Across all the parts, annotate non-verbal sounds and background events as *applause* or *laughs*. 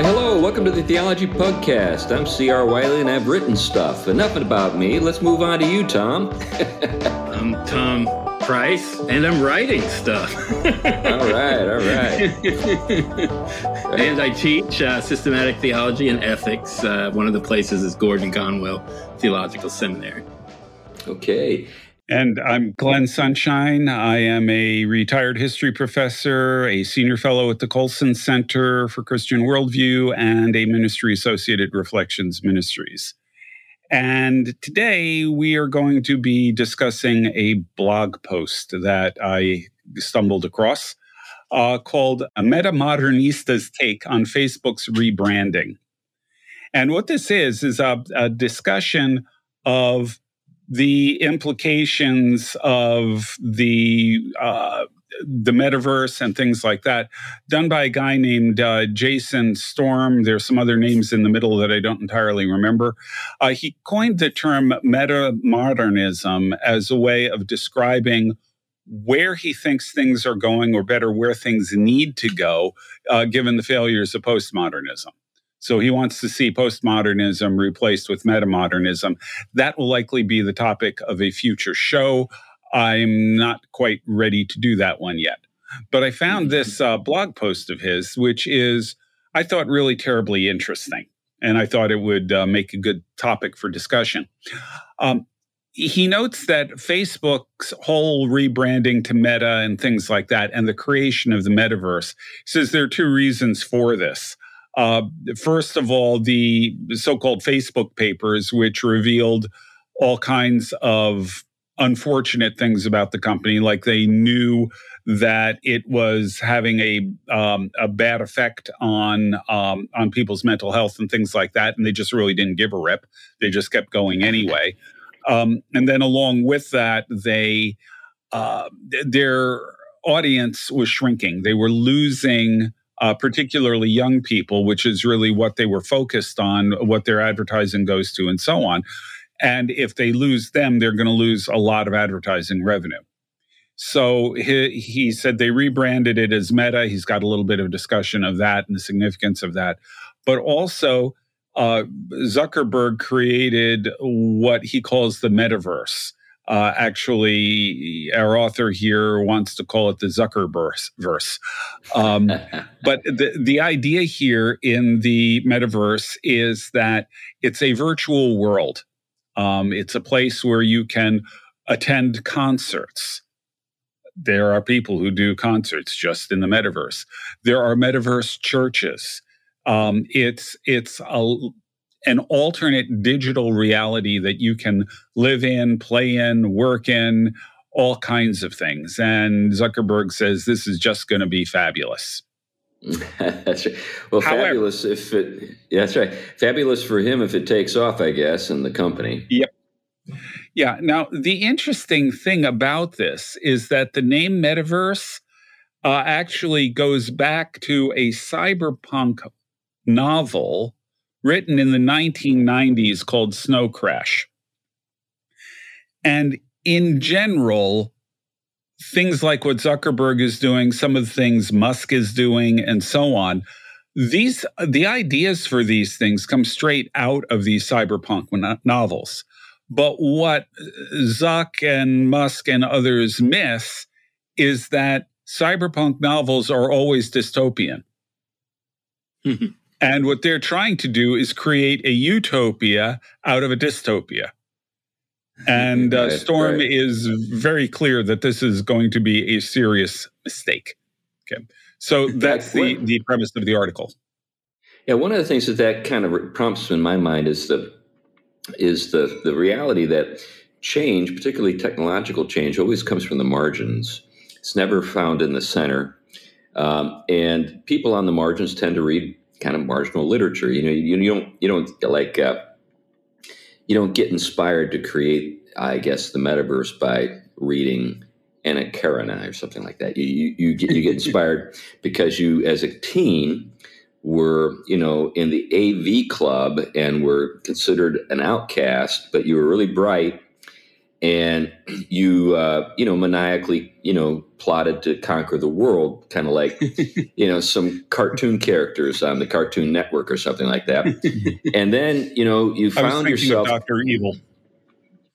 Why, hello, welcome to the Theology Podcast. I'm C.R. Wiley and I've written stuff. Enough about me. Let's move on to you, Tom. *laughs* I'm Tom Price and I'm writing stuff. *laughs* all right, all right. *laughs* and I teach uh, systematic theology and ethics. Uh, one of the places is Gordon Conwell Theological Seminary. Okay. And I'm Glenn Sunshine. I am a retired history professor, a senior fellow at the Colson Center for Christian Worldview, and a ministry associate at Reflections Ministries. And today we are going to be discussing a blog post that I stumbled across uh, called A Meta Modernista's Take on Facebook's Rebranding. And what this is, is a, a discussion of the implications of the uh, the metaverse and things like that, done by a guy named uh, Jason Storm. There's some other names in the middle that I don't entirely remember. Uh, he coined the term meta modernism as a way of describing where he thinks things are going, or better, where things need to go, uh, given the failures of postmodernism. So he wants to see postmodernism replaced with metamodernism. That will likely be the topic of a future show. I'm not quite ready to do that one yet. But I found mm-hmm. this uh, blog post of his, which is, I thought, really terribly interesting. And I thought it would uh, make a good topic for discussion. Um, he notes that Facebook's whole rebranding to Meta and things like that, and the creation of the metaverse, says there are two reasons for this. Uh, first of all, the so called Facebook papers, which revealed all kinds of unfortunate things about the company, like they knew that it was having a um, a bad effect on um, on people's mental health and things like that, and they just really didn't give a rip. They just kept going anyway. Um, and then along with that, they uh, their audience was shrinking. They were losing uh, particularly young people, which is really what they were focused on, what their advertising goes to, and so on. And if they lose them, they're going to lose a lot of advertising revenue. So he, he said they rebranded it as Meta. He's got a little bit of discussion of that and the significance of that. But also, uh, Zuckerberg created what he calls the metaverse. Uh, actually, our author here wants to call it the Zuckerverse. Verse. Um, *laughs* but the, the idea here in the metaverse is that it's a virtual world. Um, it's a place where you can attend concerts. There are people who do concerts just in the metaverse. There are metaverse churches. Um, it's it's a an alternate digital reality that you can live in, play in, work in, all kinds of things. And Zuckerberg says this is just going to be fabulous. *laughs* that's right. Well, However, fabulous if it. Yeah, that's right. Fabulous for him if it takes off, I guess, and the company. Yep. Yeah. Now, the interesting thing about this is that the name metaverse uh, actually goes back to a cyberpunk novel written in the 1990s called Snow Crash. And in general, things like what Zuckerberg is doing, some of the things Musk is doing, and so on, these the ideas for these things come straight out of these cyberpunk novels. But what Zuck and Musk and others miss is that cyberpunk novels are always dystopian. *laughs* And what they're trying to do is create a utopia out of a dystopia. *laughs* And uh, right, Storm right. is very clear that this is going to be a serious mistake. Okay. So that's the, the premise of the article. Yeah, one of the things that that kind of prompts in my mind is the is the the reality that change, particularly technological change, always comes from the margins. It's never found in the center, um, and people on the margins tend to read kind of marginal literature. You know, you, you don't you don't like uh, you don't get inspired to create, I guess, the metaverse by reading Anna Karenina or something like that. You you, you get you get *laughs* inspired because you, as a teen, were you know in the AV club and were considered an outcast, but you were really bright. And you uh, you know maniacally you know plotted to conquer the world, kind of like *laughs* you know some cartoon characters on the Cartoon Network or something like that. *laughs* and then you know you found yourself Doctor Evil. *laughs*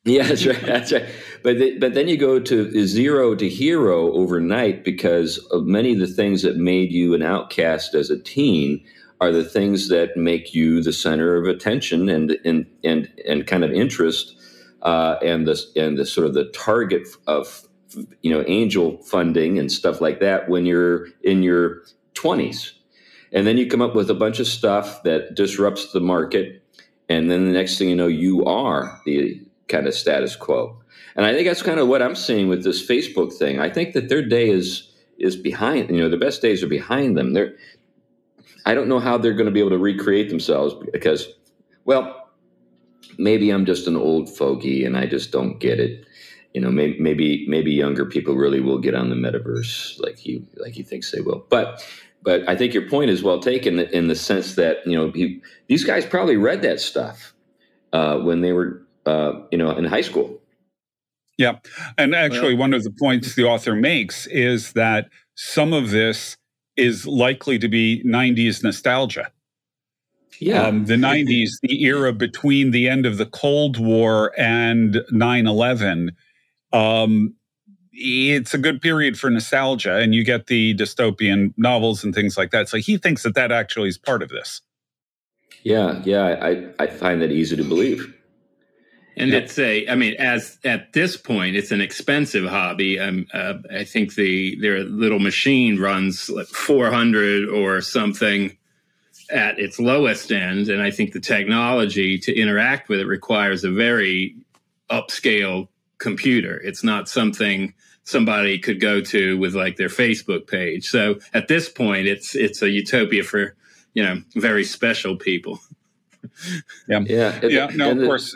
Yeah, that's right. That's right. But the, but then you go to zero to hero overnight because of many of the things that made you an outcast as a teen are the things that make you the center of attention and and and and kind of interest uh, and the and the sort of the target of you know angel funding and stuff like that when you're in your 20s and then you come up with a bunch of stuff that disrupts the market and then the next thing you know you are the kind of status quo. And I think that's kind of what I'm seeing with this Facebook thing. I think that their day is is behind. You know, the best days are behind them. They're. I don't know how they're going to be able to recreate themselves because, well, maybe I'm just an old fogey and I just don't get it. You know, maybe maybe maybe younger people really will get on the metaverse like he like he thinks they will. But but I think your point is well taken in the sense that you know he, these guys probably read that stuff uh, when they were uh, you know, in high school. Yeah. And actually, well, one of the points the author makes is that some of this is likely to be 90s nostalgia. Yeah. Um, the 90s, the era between the end of the Cold War and 9 11, um, it's a good period for nostalgia. And you get the dystopian novels and things like that. So he thinks that that actually is part of this. Yeah. Yeah. I, I find that easy to believe. And yep. it's a, I mean, as at this point, it's an expensive hobby. Um, uh, I think the their little machine runs like 400 or something at its lowest end, and I think the technology to interact with it requires a very upscale computer. It's not something somebody could go to with like their Facebook page. So at this point, it's it's a utopia for you know very special people. *laughs* Yeah, yeah, yeah. No, of course.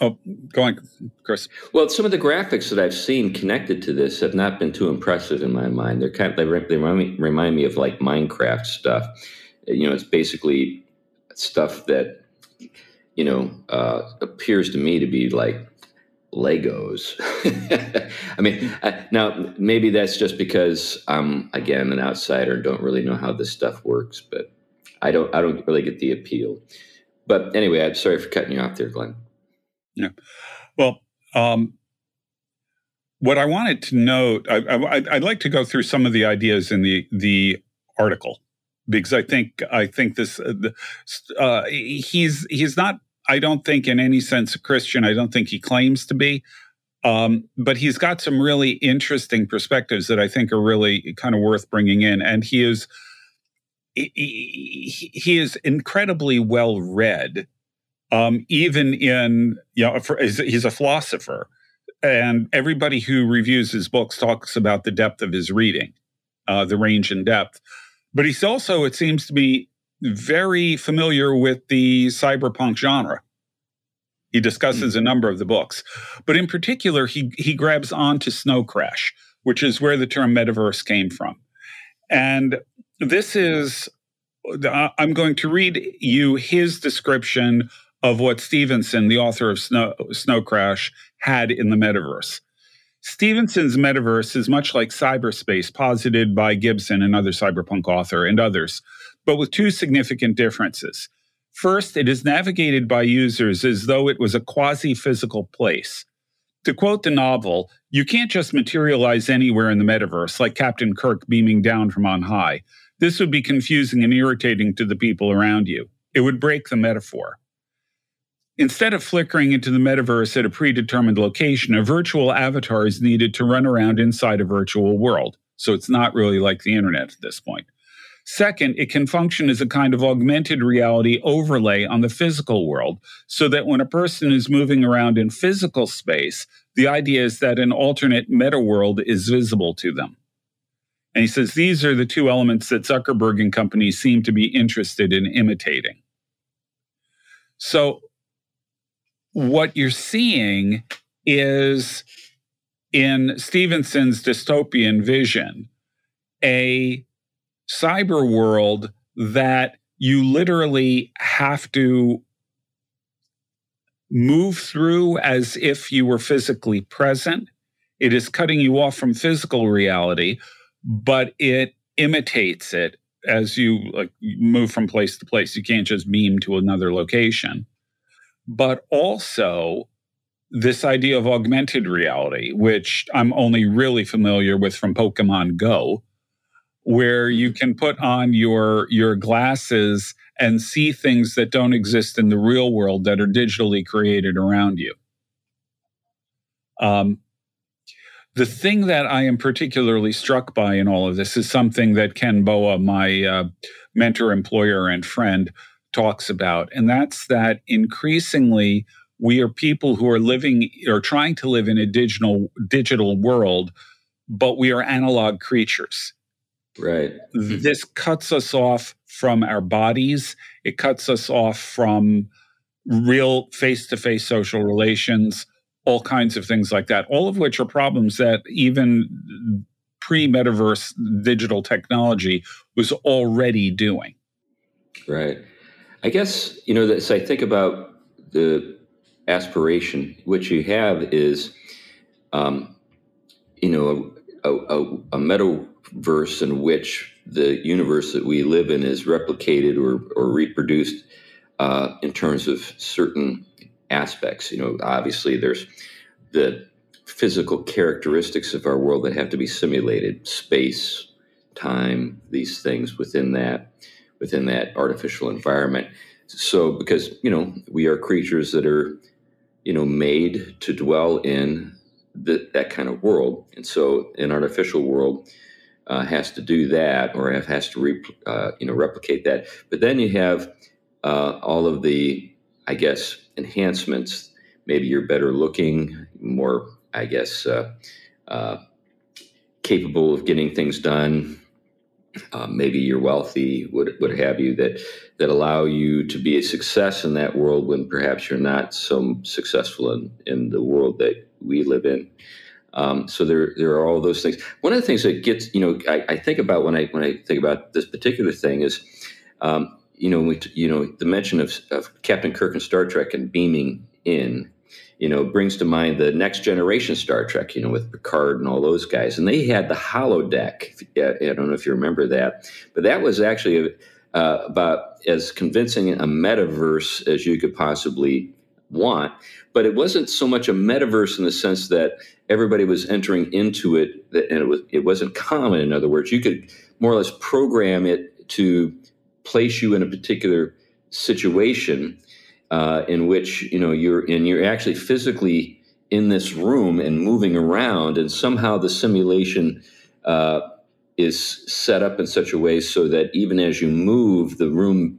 Oh, go on, Chris. Well, some of the graphics that I've seen connected to this have not been too impressive in my mind. They're kind of, they, they remind, me, remind me of like Minecraft stuff. You know, it's basically stuff that you know uh, appears to me to be like Legos. *laughs* I mean, I, now maybe that's just because I'm again an outsider and don't really know how this stuff works, but I don't I don't really get the appeal. But anyway, I'm sorry for cutting you off there, Glenn. Yeah. Well, um, what I wanted to note, I, would like to go through some of the ideas in the the article because I think I think this uh, uh, he's he's not. I don't think in any sense a Christian. I don't think he claims to be. Um, but he's got some really interesting perspectives that I think are really kind of worth bringing in. And he is he, he is incredibly well read um, even in you know for, he's a philosopher and everybody who reviews his books talks about the depth of his reading uh, the range and depth but he's also it seems to be very familiar with the cyberpunk genre he discusses mm-hmm. a number of the books but in particular he he grabs onto snow crash which is where the term metaverse came from and this is i'm going to read you his description of what Stephenson, the author of Snow, Snow Crash, had in the metaverse. Stephenson's metaverse is much like cyberspace posited by Gibson, another cyberpunk author, and others, but with two significant differences. First, it is navigated by users as though it was a quasi physical place. To quote the novel, you can't just materialize anywhere in the metaverse like Captain Kirk beaming down from on high. This would be confusing and irritating to the people around you. It would break the metaphor. Instead of flickering into the metaverse at a predetermined location, a virtual avatar is needed to run around inside a virtual world. So it's not really like the internet at this point. Second, it can function as a kind of augmented reality overlay on the physical world, so that when a person is moving around in physical space, the idea is that an alternate meta world is visible to them. And he says these are the two elements that Zuckerberg and company seem to be interested in imitating. So what you're seeing is in Stephenson's dystopian vision, a cyber world that you literally have to move through as if you were physically present. It is cutting you off from physical reality, but it imitates it as you like move from place to place. You can't just beam to another location. But also this idea of augmented reality, which I'm only really familiar with from Pokemon Go, where you can put on your your glasses and see things that don't exist in the real world that are digitally created around you. Um, the thing that I am particularly struck by in all of this is something that Ken Boa, my uh, mentor, employer, and friend, talks about, and that's that increasingly we are people who are living or trying to live in a digital digital world, but we are analog creatures. Right. Hmm. This cuts us off from our bodies. It cuts us off from real face to face social relations, all kinds of things like that, all of which are problems that even pre metaverse digital technology was already doing. Right. I guess, you know, as I think about the aspiration, what you have is, um, you know, a, a, a metaverse in which the universe that we live in is replicated or, or reproduced uh, in terms of certain aspects. You know, obviously there's the physical characteristics of our world that have to be simulated, space, time, these things within that within that artificial environment. So, because you know we are creatures that are you know made to dwell in the, that kind of world, and so an artificial world uh, has to do that or has to re, uh, you know replicate that. But then you have uh, all of the, I guess, enhancements. Maybe you're better looking, more, I guess, uh, uh, capable of getting things done. Uh, maybe you're wealthy, what, what have you, that that allow you to be a success in that world when perhaps you're not so successful in, in the world that we live in. Um, so there, there are all those things. One of the things that gets, you know, I, I think about when I when I think about this particular thing is, um, you know, we, you know, the mention of, of Captain Kirk and Star Trek and beaming in, you know, brings to mind the next generation Star Trek, you know, with Picard and all those guys, and they had the holodeck. I don't know if you remember that, but that was actually uh, about as convincing a metaverse as you could possibly want. But it wasn't so much a metaverse in the sense that everybody was entering into it, and it was it wasn't common. In other words, you could more or less program it to place you in a particular situation uh, in which you know you're and you're actually physically in this room and moving around, and somehow the simulation. Uh, is set up in such a way so that even as you move, the room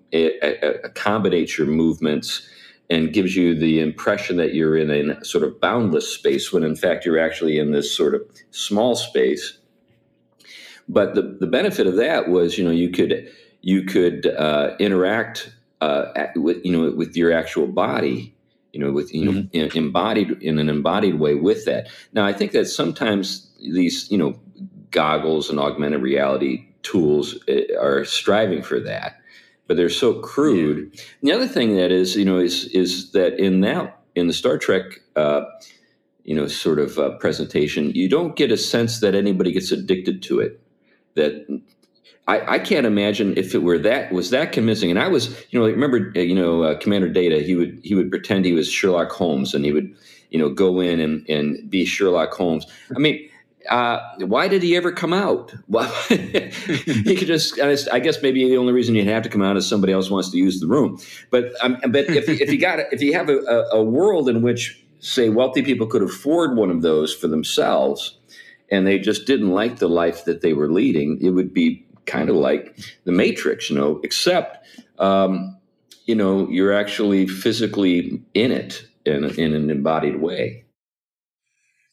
accommodates your movements and gives you the impression that you're in a sort of boundless space when in fact you're actually in this sort of small space. But the, the benefit of that was, you know, you could you could uh, interact uh, with you know with your actual body, you know, with you know mm-hmm. in, embodied in an embodied way with that. Now, I think that sometimes these you know goggles and augmented reality tools eh, are striving for that but they're so crude. Yeah. The other thing that is, you know, is is that in that in the Star Trek, uh, you know, sort of uh, presentation, you don't get a sense that anybody gets addicted to it. That I, I, can't imagine if it were that was that convincing. And I was, you know, remember, uh, you know, uh, Commander Data. He would he would pretend he was Sherlock Holmes, and he would, you know, go in and and be Sherlock Holmes. I mean uh, why did he ever come out? *laughs* He could just, I guess maybe the only reason you'd have to come out is somebody else wants to use the room. But, um, but if, if you got, if you have a, a world in which, say, wealthy people could afford one of those for themselves, and they just didn't like the life that they were leading, it would be kind of like the Matrix, you know, except, um, you know, you're actually physically in it in, in an embodied way.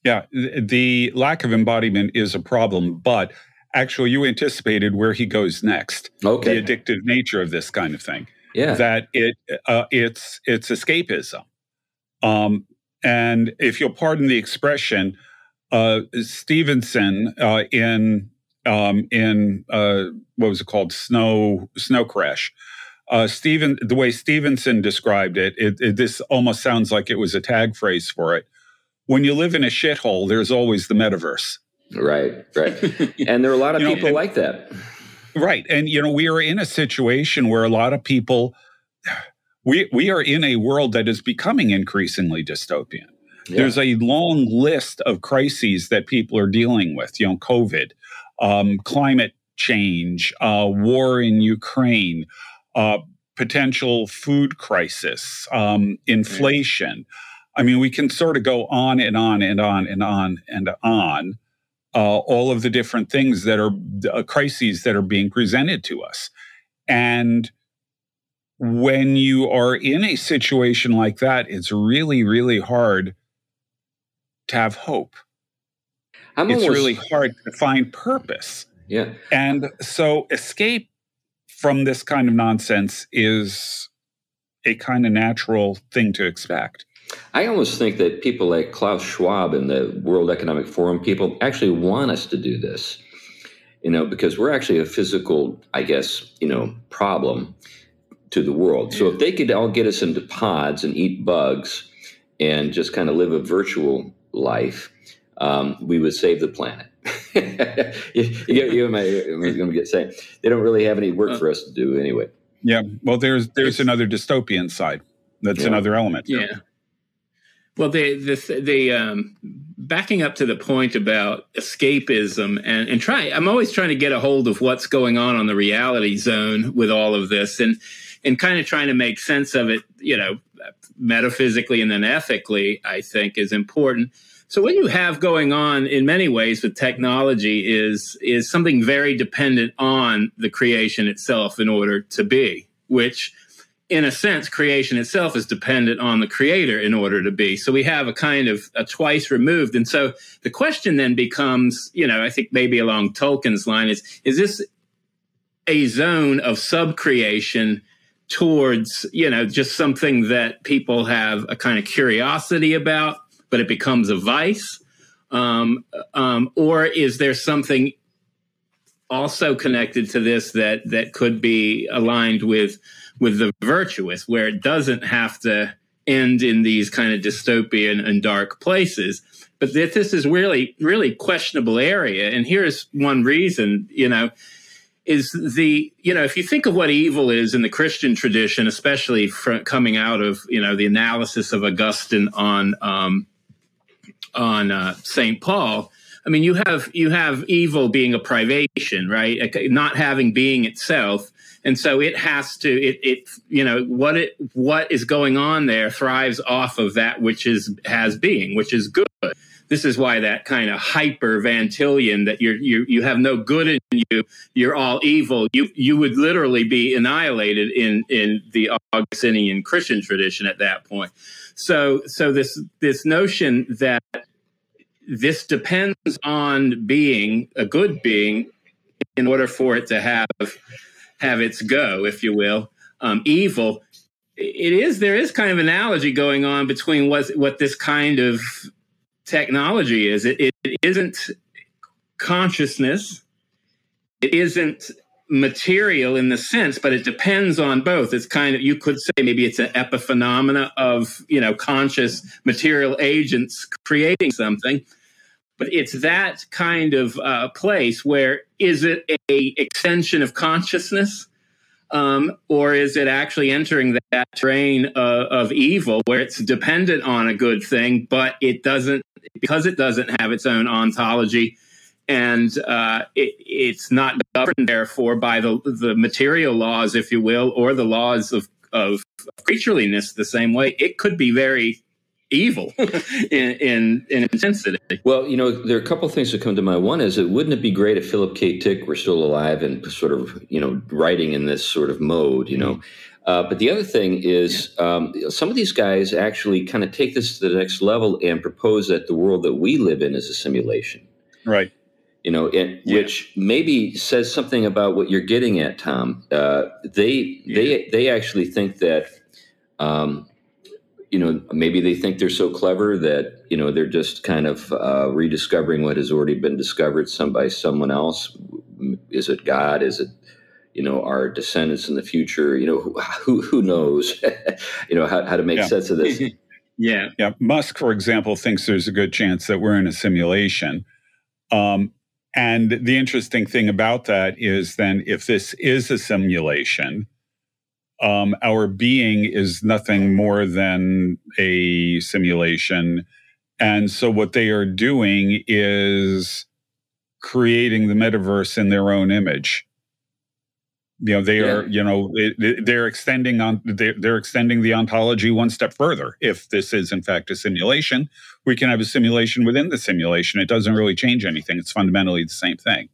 Yeah, the lack of embodiment is a problem, but actually, you anticipated where he goes next. Okay, the addictive nature of this kind of thing. Yeah, that it uh, it's it's escapism. Um, and if you'll pardon the expression, uh, Stephenson uh, in um, in uh, what was it called Snow Snow Crash uh, Stephen, the way Stephenson described it, it, it, this almost sounds like it was a tag phrase for it. When you live in a shithole, there's always the metaverse. Right, right. and there are a lot of *laughs* people know, like that. Right. And, you know, we are in a situation where a lot of people, we, we are in a world that is becoming increasingly dystopian. Yeah. There's a long list of crises that people are dealing with, you know, COVID, um, climate change, uh, war in Ukraine, uh, potential food crisis, um, inflation. I mean, we can sort of go on and on and on and on and on. Uh, all of the different things that are uh, crises that are being presented to us. And when you are in a situation like that, it's really, really hard to have hope. I'm it's almost, really hard to find purpose. Yeah. And so escape from this kind of nonsense is a kind of natural thing to expect. I almost think that people like Klaus Schwab and the World Economic Forum people actually want us to do this, you know, because we're actually a physical, I guess, you know, problem to the world. So if they could all get us into pods and eat bugs and just kind of live a virtual life, um, we would save the planet. *laughs* you, you, you my, I'm going to get saying they don't really have any work for us to do anyway. Yeah, well, there's there's another dystopian side. That's yeah. another element. Yeah. Well, the the the um, backing up to the point about escapism and and try. I'm always trying to get a hold of what's going on on the reality zone with all of this, and and kind of trying to make sense of it. You know, metaphysically and then ethically. I think is important. So what you have going on in many ways with technology is is something very dependent on the creation itself in order to be, which in a sense creation itself is dependent on the creator in order to be. So we have a kind of a twice removed. And so the question then becomes, you know, I think maybe along Tolkien's line is is this a zone of subcreation towards, you know, just something that people have a kind of curiosity about but it becomes a vice? Um, um, or is there something also connected to this that that could be aligned with with the virtuous, where it doesn't have to end in these kind of dystopian and dark places? But this is really really questionable area, and here's one reason. You know, is the you know if you think of what evil is in the christian tradition especially coming out of you know the analysis of augustine on um, on uh, St. Paul, I mean, you have you have evil being a privation, right? Not having being itself, and so it has to it it you know what it what is going on there thrives off of that which is has being, which is good. This is why that kind of hyper Van Tillian that you're you you have no good in you, you're all evil. You you would literally be annihilated in in the Augustinian Christian tradition at that point. So so this this notion that this depends on being a good being in order for it to have have its go, if you will. Um, evil. It is there is kind of analogy going on between what what this kind of technology is. It, it isn't consciousness. It isn't material in the sense, but it depends on both. It's kind of you could say maybe it's an epiphenomena of you know conscious material agents creating something, but it's that kind of uh, place where is it a extension of consciousness? Um, or is it actually entering that terrain uh, of evil where it's dependent on a good thing, but it doesn't, because it doesn't have its own ontology, and uh, it, it's not governed therefore by the the material laws, if you will, or the laws of of creatureliness the same way. It could be very evil *laughs* in, in, in intensity. Well, you know, there are a couple of things that come to mind. One is, it wouldn't it be great if Philip K. Dick were still alive and sort of, you know, writing in this sort of mode, you know. Uh, but the other thing is, um, some of these guys actually kind of take this to the next level and propose that the world that we live in is a simulation. Right you know, and, yeah. which maybe says something about what you're getting at, Tom. Uh, they yeah. they they actually think that, um, you know, maybe they think they're so clever that you know they're just kind of uh, rediscovering what has already been discovered some by someone else. Is it God? Is it you know our descendants in the future you know who who knows *laughs* you know how, how to make yeah. sense of this *laughs* yeah yeah musk for example thinks there's a good chance that we're in a simulation um, and the interesting thing about that is then if this is a simulation um, our being is nothing more than a simulation. And so what they are doing is creating the metaverse in their own image you know they yeah. are you know they're extending on they're, extending the ontology one step further. If this is in fact a simulation we can have a simulation within the simulation. It doesn't really change anything. It's fundamentally the same thing.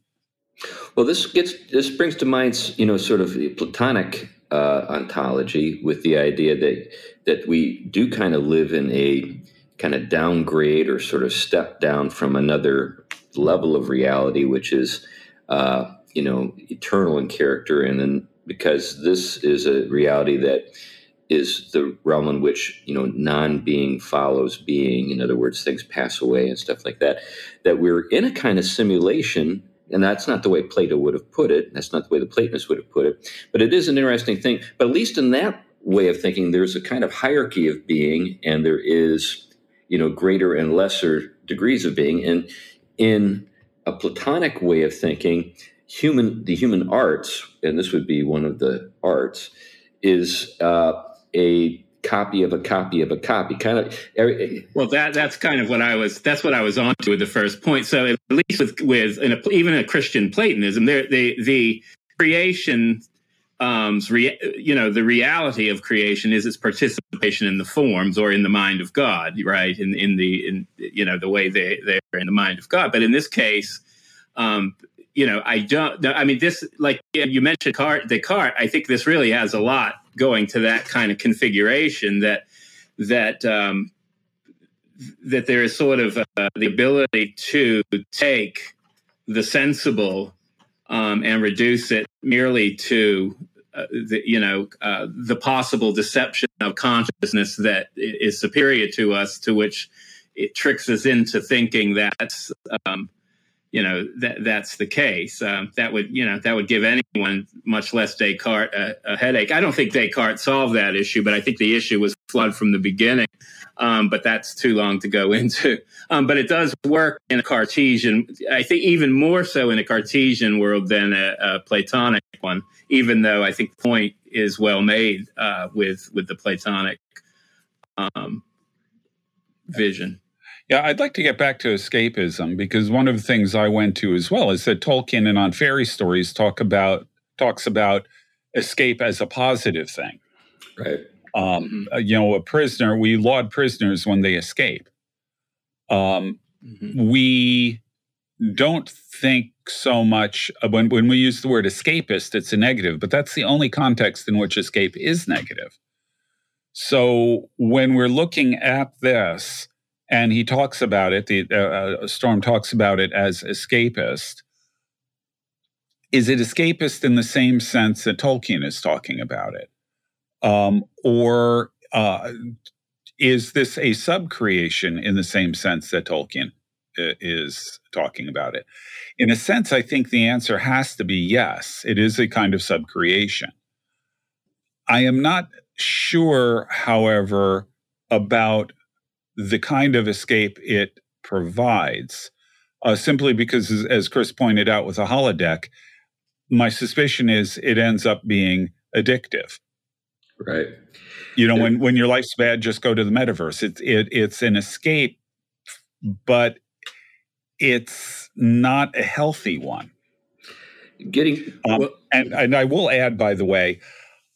Well this gets this brings to mind you know sort of platonic uh, ontology with the idea that that we do kind of live in a kind of downgrade or sort of step down from another level of reality which is uh, you know eternal in character and then because this is a reality that is the realm in which you know non-being follows being in other words things pass away and stuff like that that we're in a kind of simulation and that's not the way plato would have put it that's not the way the platonists would have put it but it is an interesting thing. But at least in that way of thinking there's a kind of hierarchy of being and there is you know greater and lesser degrees of being. And in a platonic way of thinking human the human arts, and this would be one of the arts, is uh, a copy of a copy of a copy kind of every, well that that's kind of what i was that's what i was on to with the first point. So at least with with a, even a christian platonism there the the creation um you know the reality of creation is its participation in the forms or in the mind of god right? In in the in you know the way they they're in the mind of god. But in this case um you know, I don't. I mean, this like you mentioned, Descartes. Descartes. I think this really has a lot going to that kind of configuration that that um, that there is sort of uh, the ability to take the sensible um, and reduce it merely to uh, the, you know uh, the possible deception of consciousness that is superior to us, to which it tricks us into thinking that um, you know that that's the case. Um, that would you know that would give anyone, much less Descartes, a, a, headache. I don't think Descartes solved that issue, but I think the issue was flawed from the beginning. Um, but that's too long to go *laughs* into. Um, but it does work in a Cartesian. I think even more so in a Cartesian world than a, a Platonic one. Even though I think the point is well made uh, with with the Platonic um, vision. Yeah, I'd like to get back to escapism because one of the things I went to as well is that Tolkien and on fairy stories talk about talks about escape as a positive thing. Right. Um, mm-hmm. Uh, you know, a prisoner, we laud prisoners when they escape. Um, mm-hmm. We don't think so much uh, when, when we use the word escapist, it's a negative, but that's the only context in which escape is negative. So when we're looking at this, and he talks about it. The uh, uh, Storm talks about it as escapist. Is it escapist in the same sense that Tolkien is talking about it, um, or uh, is this a subcreation in the same sense that Tolkien uh, is talking about it? In a sense, I think the answer has to be yes. It is a kind of subcreation. I am not sure, however, about the kind of escape it provides, uh, simply because, as, Chris pointed out with a holodeck, my suspicion is it ends up being addictive. Right. You know, when when your life's bad, just go to the metaverse. It's it, it's an escape, but it's not a healthy one. Getting um, and and I will add, by the way,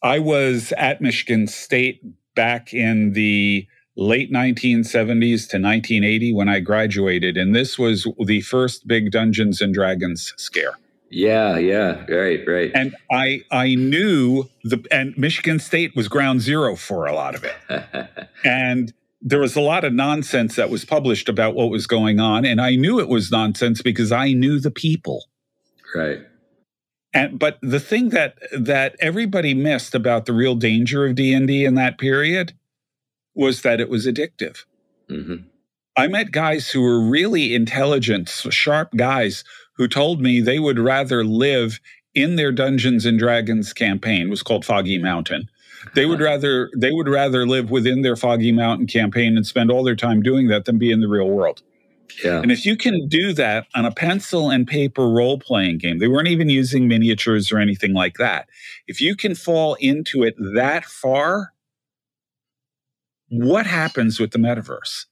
I was at Michigan State back in the late 1970s to 1980 when I graduated, and this was the first big Dungeons and Dragons scare. Yeah, yeah, right, right. And I I knew the and Michigan State was ground zero for a lot of it. *laughs* and there was a lot of nonsense that was published about what was going on and I knew it was nonsense because I knew the people. Right. And but the thing that that everybody missed about the real danger of D&D in that period was that it was addictive. Mm-hmm. I met guys who were really intelligent, sharp guys who told me they would rather live in their Dungeons and Dragons campaign was called Foggy Mountain. They would rather they would rather live within their Foggy Mountain campaign and spend all their time doing that than be in the real world. Yeah. And if you can do that on a pencil and paper role playing game, they weren't even using miniatures or anything like that. If you can fall into it that far, what happens with the metaverse?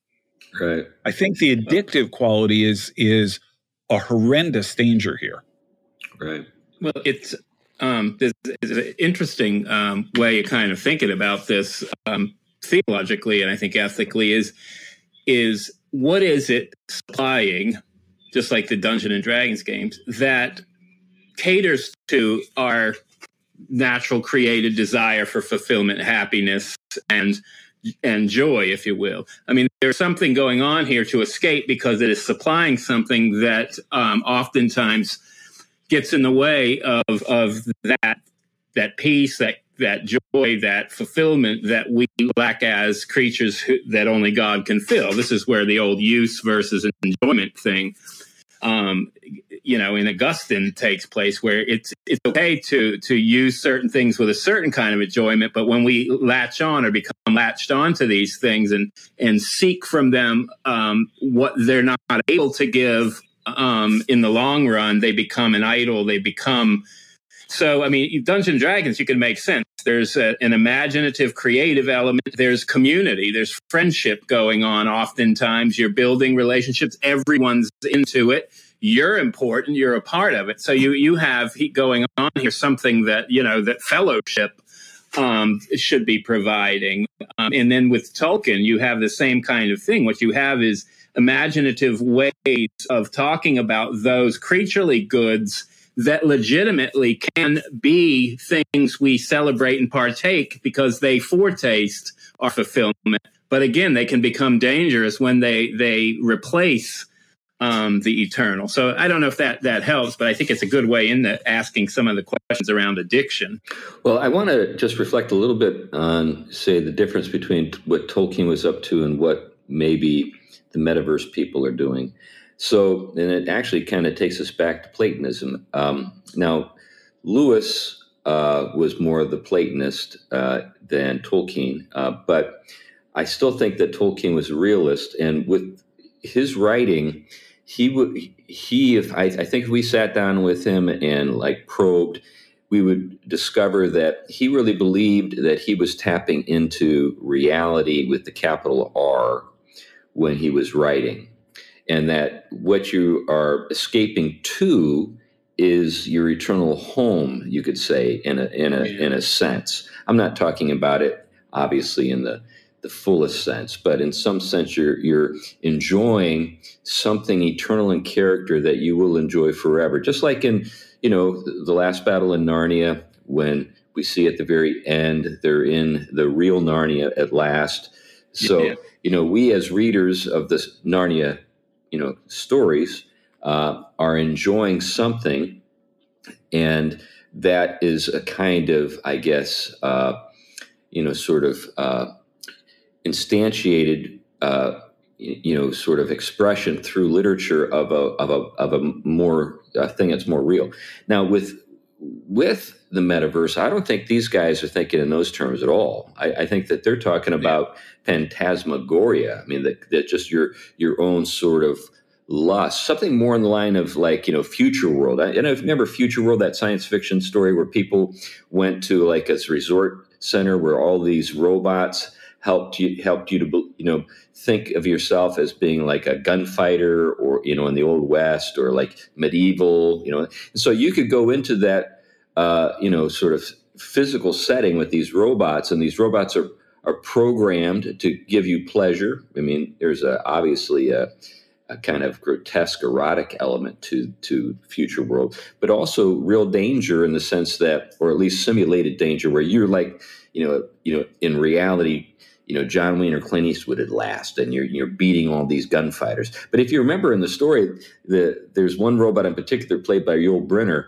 Right. I think the addictive quality is is a horrendous danger here. Right. Well, it's um, this is an interesting um, way of kind of thinking about this um, theologically and I think ethically is is what is it supplying, just like the Dungeon and Dragons games, that caters to our natural created desire for fulfillment, happiness, and and joy, if you will. I mean, there's something going on here to escape because it is supplying something that um, oftentimes gets in the way of of that that peace, that that joy, that fulfillment that we lack as creatures who, that only God can fill. This is where the old use versus enjoyment thing, um, you know, in Augustine takes place, where it's it's okay to to use certain things with a certain kind of enjoyment, but when we latch on or become latched on to these things and and seek from them um, what they're not able to give um, in the long run, they become an idol. They become so, I mean, Dungeon Dragons, you can make sense. There's a, an imaginative, creative element. There's community. There's friendship going on. Oftentimes, you're building relationships. Everyone's into it. You're important. You're a part of it. So you you have going on here something that you know that fellowship um, should be providing. Um, and then with Tolkien, you have the same kind of thing. What you have is imaginative ways of talking about those creaturely goods that legitimately can be things we celebrate and partake because they foretaste our fulfillment. But again, they can become dangerous when they they replace um, the eternal. So I don't know if that that helps, but I think it's a good way into asking some of the questions around addiction. Well, I want to just reflect a little bit on, say, the difference between what Tolkien was up to and what maybe the metaverse people are doing. So, and it actually kind of takes us back to Platonism. Um, now, Lewis uh, was more of the Platonist uh, than Tolkien, uh, but I still think that Tolkien was a realist, and with his writing, he would he if I, I think if we sat down with him and like probed, we would discover that he really believed that he was tapping into reality with the capital R when he was writing. And that what you are escaping to is your eternal home you could say in a in a in a sense. I'm not talking about it obviously in the the fullest sense but in some sense you're you're enjoying something eternal in character that you will enjoy forever just like in you know the last battle in narnia when we see at the very end they're in the real narnia at last so yeah. you know we as readers of this narnia you know stories uh, are enjoying something, and that is a kind of, I guess, uh, you know, sort of uh, instantiated, uh, you know, sort of expression through literature of a of a of a more a thing that's more real. Now with with the metaverse, I don't think these guys are thinking in those terms at all. I, I think that they're talking about phantasmagoria. I mean, that, that just your your own sort of lust, something more in the line of like you know Future World. I, and I remember Future World, that science fiction story where people went to like a resort center where all these robots helped you helped you to you know think of yourself as being like a gunfighter or you know in the old west or like medieval you know and so you could go into that uh, you know sort of physical setting with these robots and these robots are are programmed to give you pleasure. I mean, there's a, obviously a, a kind of grotesque erotic element to to future world, but also real danger in the sense that, or at least simulated danger, where you're like, you know, you know, in reality, you know, John Wayne or Clint Eastwood at last, and you're you're beating all these gunfighters. But if you remember in the story, the there's one robot in particular played by Yul Brynner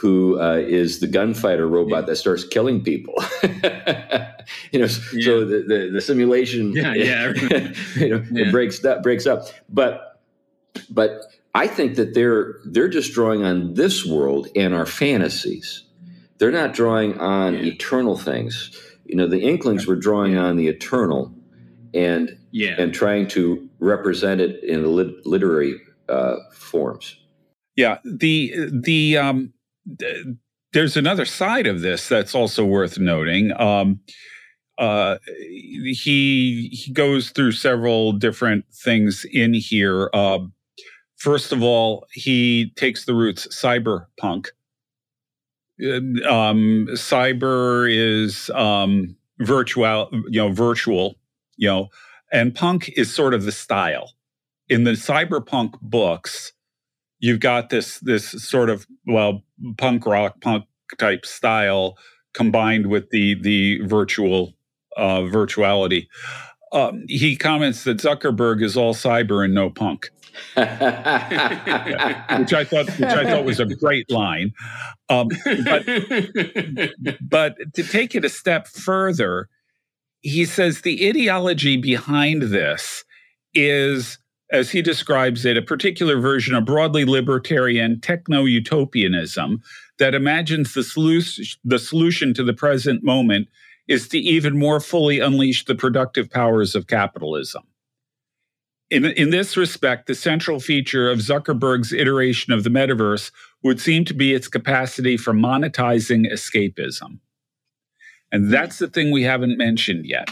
who uh, is the gunfighter robot that starts killing people. *laughs* you know, yeah. so the, the, the simulation, yeah, yeah, *laughs* you know, yeah. it breaks up, breaks up. But but I think that they're they're just drawing on this world and our fantasies. They're not drawing on yeah. eternal things. You know, the Inklings were drawing yeah. on the eternal, and yeah. and trying to represent it in lit- literary uh, forms. Yeah, the the um, there's another side of this that's also worth noting. Um, uh, he he goes through several different things in here. Uh, first of all, he takes the roots cyberpunk. Um, cyber is um, virtual, you know, virtual, you know, and punk is sort of the style. In the cyberpunk books, you've got this this sort of well punk rock punk type style combined with the the virtual uh, virtuality. Um, he comments that Zuckerberg is all cyber and no punk, *laughs* which I thought which I thought was a great line. Um, but but to take it a step further, he says the ideology behind this is as he describes it, a particular version of broadly libertarian techno utopianism that imagines the, solu- the solution to the present moment is to even more fully unleash the productive powers of capitalism. In, in this respect, the central feature of Zuckerberg's iteration of the metaverse would seem to be its capacity for monetizing escapism. And that's the thing we haven't mentioned yet.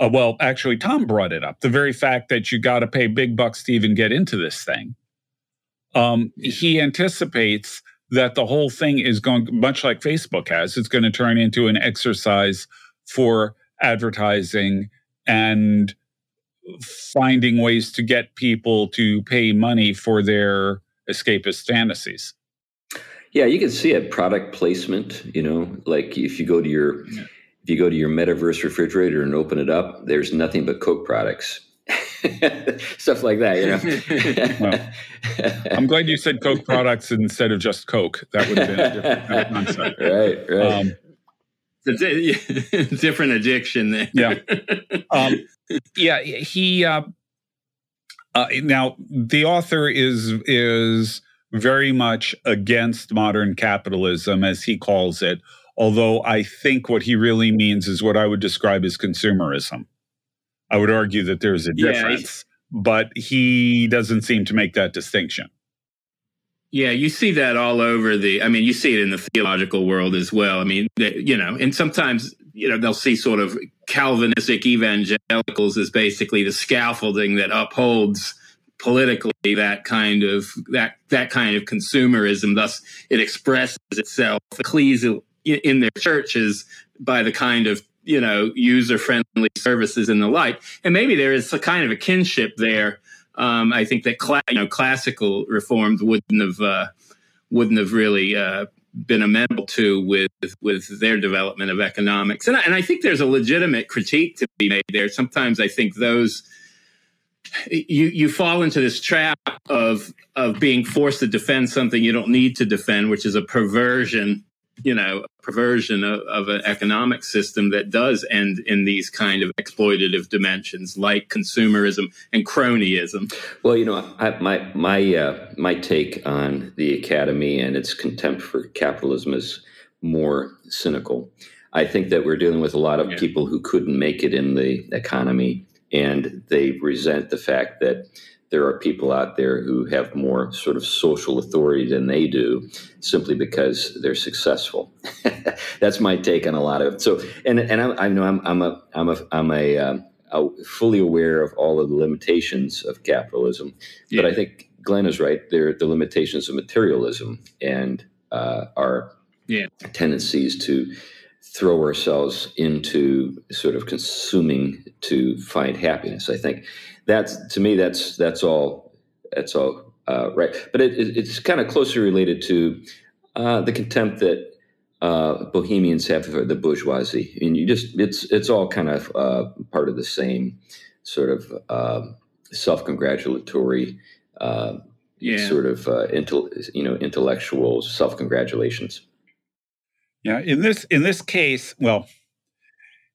Uh, well, actually, Tom brought it up. The very fact that you got to pay big bucks to even get into this thing. Um, he anticipates that the whole thing is going, much like Facebook has, it's going to turn into an exercise for advertising and finding ways to get people to pay money for their escapist fantasies. Yeah, you can see it product placement, you know, like if you go to your if you go to your metaverse refrigerator and open it up, there's nothing but Coke products. *laughs* Stuff like that, you know. *laughs* well, I'm glad you said Coke products instead of just Coke. That would have been a different *laughs* concept. Right, right. Um, it's a *laughs* different addiction there. yeah. *laughs* Um, yeah, he uh, uh, now the author is is very much against modern capitalism as he calls it Although I think what he really means is what I would describe as consumerism. I would argue that there's a difference, yeah, but he doesn't seem to make that distinction. Yeah, you see that all over the. I mean, you see it in the theological world as well. I mean, you know, and sometimes you know they'll see sort of Calvinistic evangelicals as basically the scaffolding that upholds politically that kind of that that kind of consumerism. Thus, it expresses itself ecclesial in their churches by the kind of you know user friendly services and the like and maybe there is a kind of a kinship there um, i think that you know classical reforms wouldn't have uh, wouldn't have really uh, been amenable to with with their development of economics. And I, and I think there's a legitimate critique to be made there. Sometimes i think those you you fall into this trap of of being forced to defend something you don't need to defend which is a perversion you know perversion of, of, an economic system that does end in these kind of exploitative dimensions like consumerism and cronyism well you know I, my my uh, my take on the academy and its contempt for capitalism is more cynical i think that we're dealing with a lot of yeah. people who couldn't make it in the economy and they resent the fact that there are people out there who have more sort of social authority than they do simply because they're successful. *laughs* That's my take on a lot of it. So, and and I, I know I'm I'm a I'm a I'm a, um, a, fully aware of all of the limitations of capitalism, yeah. but I think Glenn is right. There the limitations of materialism and uh, our yeah. tendencies to throw ourselves into sort of consuming to find happiness. I think that's to me that's that's all that's all uh, right. But it, it, it's kind of closely related to uh, the contempt that uh, Bohemians have for the bourgeoisie, and you just it's it's all kind of uh, part of the same sort of um, self-congratulatory. Uh, yeah. sort of uh, intel, you know intellectual self-congratulations yeah in this in this case well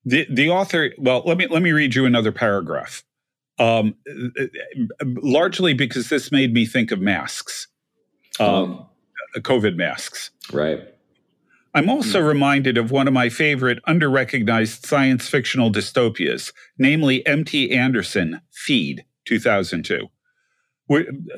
the the author well let me let me read you another paragraph Um, largely because this made me think of masks, um, oh. COVID masks. Right. I'm also mm. reminded of one of my favorite underrecognized science fictional dystopias, namely M.T. Anderson, Feed, 2002.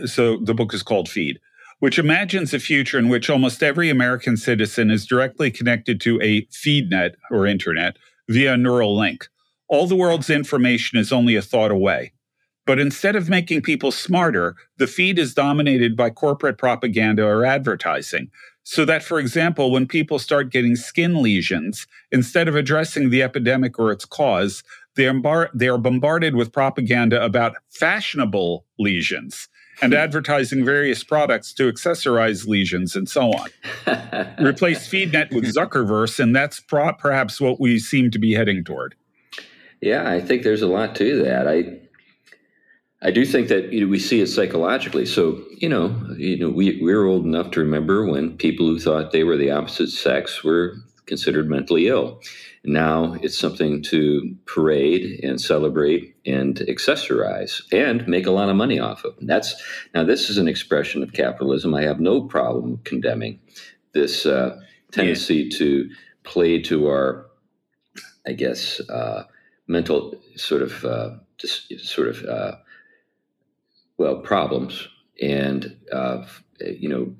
So the book is called Feed, which imagines a future in which almost every American citizen is directly connected to a feed net or internet via a neural link. All the world's information is only a thought away. But instead of making people smarter, the feed is dominated by corporate propaganda or advertising. So that, for example, when people start getting skin lesions, instead of addressing the epidemic or its cause, they are bombarded with propaganda about fashionable lesions and advertising various products to accessorize lesions and so on. *laughs* Replace FeedNet with Zuckerverse, and that's pro- perhaps what we seem to be heading toward. Yeah, I think there's a lot to that. I I do think that you know, we see it psychologically. So you know, you know, we we're old enough to remember when people who thought they were the opposite sex were considered mentally ill. Now it's something to parade and celebrate and accessorize and make a lot of money off of. And that's now this is an expression of capitalism. I have no problem condemning this uh, tendency yeah. to play to our, I guess, uh, mental sort of uh, just sort of uh, well problems and uh, you know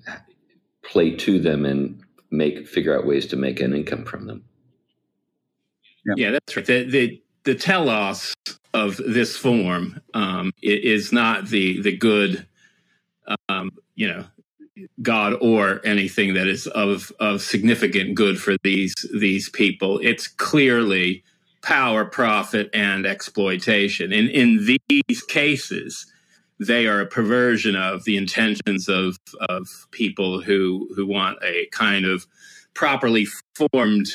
play to them and make figure out ways to make an income from them. Yeah, yeah that's right. The, the, the telos of this form um, is not the the good, um, you know, God or anything that is of of significant good for these these people. It's clearly power, profit, and exploitation. In in these cases, they are a perversion of the intentions of of people who who want a kind of properly formed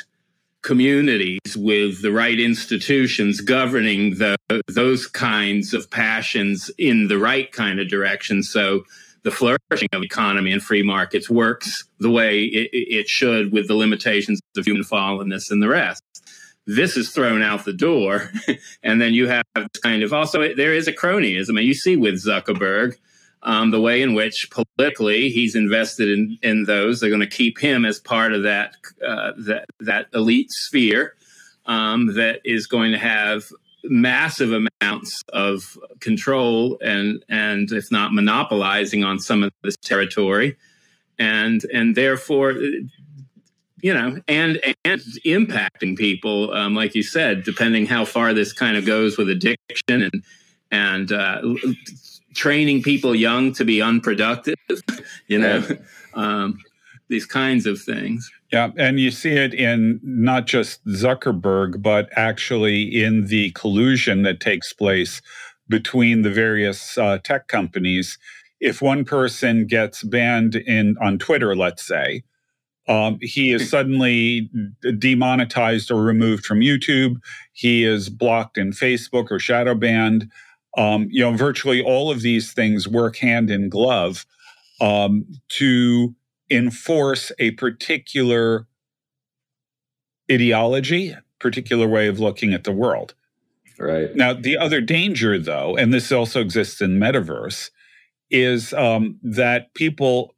communities with the right institutions governing the, those kinds of passions in the right kind of direction. So the flourishing of economy and free markets works the way it, it should with the limitations of human fallenness and the rest this is thrown out the door. *laughs* and then you have kind of also, there is a cronyism. And you see with Zuckerberg, um, the way in which politically he's invested in, in those. They're going to keep him as part of that, uh, that, that elite sphere um, that is going to have massive amounts of control and, and if not monopolizing on some of this territory. And, and therefore, you know, and and impacting people, um, like you said, depending how far this kind of goes with addiction and and uh, training people young to be unproductive, *laughs* you know, um, these kinds of things. Yeah, and you see it in not just Zuckerberg, but actually in the collusion that takes place between the various uh, tech companies. If one person gets banned in on Twitter, let's say, um, he is suddenly demonetized or removed from YouTube. He is blocked in Facebook or shadow banned. Um, you know, virtually all of these things work hand in glove um, to enforce a particular ideology, particular way of looking at the world. Right. Now, the other danger, though, and this also exists in metaverse, is um, that people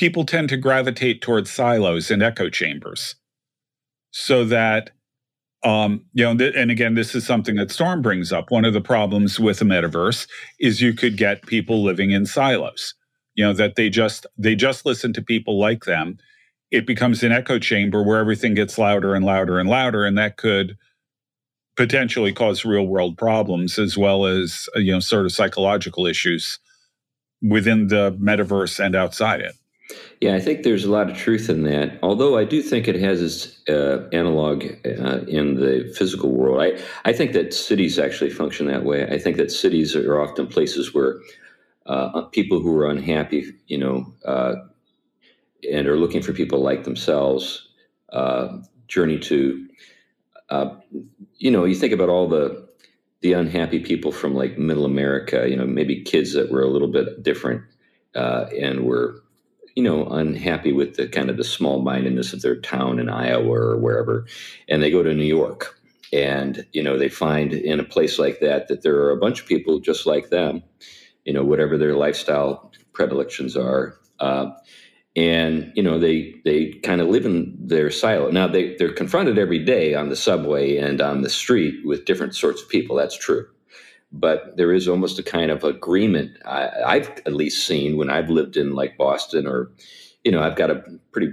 people tend to gravitate towards silos and echo chambers so that um, you know th- and again this is something that storm brings up. One of the problems with a metaverse is you could get people living in silos you know that they just they just listen to people like them. It becomes an echo chamber where everything gets louder and louder and louder and that could potentially cause real world problems as well as you know sort of psychological issues within the metaverse and outside it yeah, I think there's a lot of truth in that. Although I do think it has its uh, analog uh, in the physical world. I, I think that cities actually function that way. I think that cities are often places where uh, people who are unhappy, you know, uh, and are looking for people like themselves, uh, journey to. Uh, you know, you think about all the the unhappy people from like Middle America. You know, maybe kids that were a little bit different and were you know, unhappy with the kind of the small mindedness of their town in Iowa or wherever, and they go to New York. And you know they find in a place like that that there are a bunch of people just like them you know whatever their lifestyle predilections are uh, and you know they they kind of live in their silo. Now they, they're confronted every day on the subway and on the street with different sorts of people that's true but there is almost a kind of agreement I, i've at least seen when i've lived in like boston or you know i've got a pretty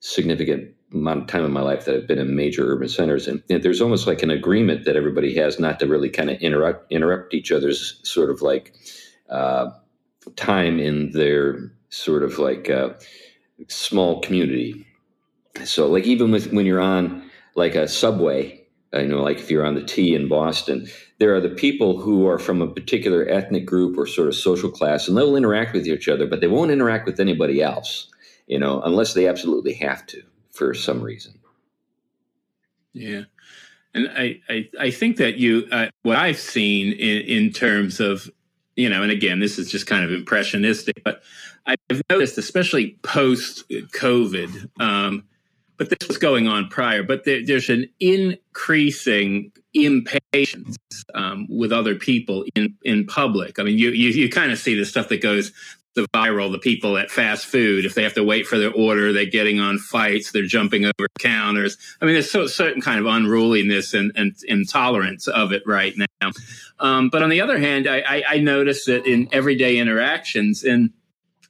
significant amount of time in my life that I've been in major urban centers, and, and, there's almost like an agreement that everybody has not to really kind of interrupt interrupt each other's sort of like uh, time in their sort of like uh, small community. So, like even with when you're on like a subway, I know, like if you're on the T in Boston, there are the people who are from a particular ethnic group or sort of social class, and they'll interact with each other, but they won't interact with anybody else, you know, unless they absolutely have to for some reason. Yeah. And I, I, I think that you, uh, what I've seen in, in terms of, you know, and again, this is just kind of impressionistic, but I've noticed, especially post COVID, um, but this was going on prior, but there, there's an increasing impatience um, with other people in, in public. I mean, you, you, you kind of see the stuff that goes the viral, the people at fast food, if they have to wait for their order, they're getting on fights, they're jumping over counters. I mean, there's so certain kind of unruliness and, and intolerance of it right now. Um, but on the other hand, I, I, I notice that in everyday interactions, and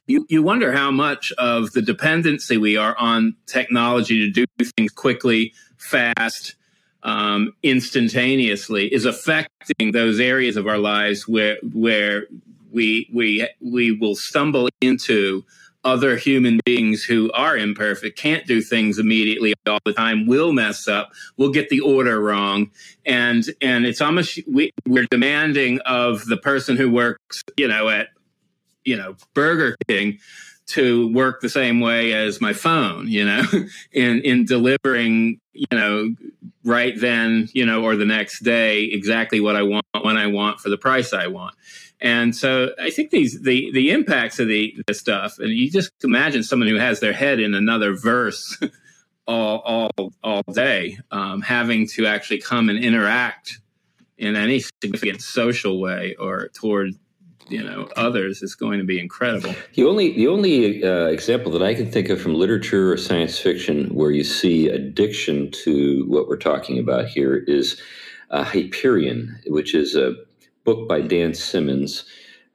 you, you wonder how much of the dependency we are on technology to do things quickly, fast, um, instantaneously is affecting those areas of our lives where where we we we will stumble into other human beings who are imperfect, can't do things immediately all the time, will mess up, will get the order wrong, and and it's almost we, we're demanding of the person who works, you know, at you know Burger King to work the same way as my phone, you know, *laughs* in in delivering, you know, right then, you know, or the next day exactly what I want when I want for the price I want. And so I think these the the impacts of the the stuff, and you just imagine someone who has their head in another verse *laughs* all all all day, um, having to actually come and interact in any significant social way or toward you know others is going to be incredible. The only the only uh, example that I can think of from literature or science fiction where you see addiction to what we're talking about here is uh, Hyperion, which is a book by Dan Simmons.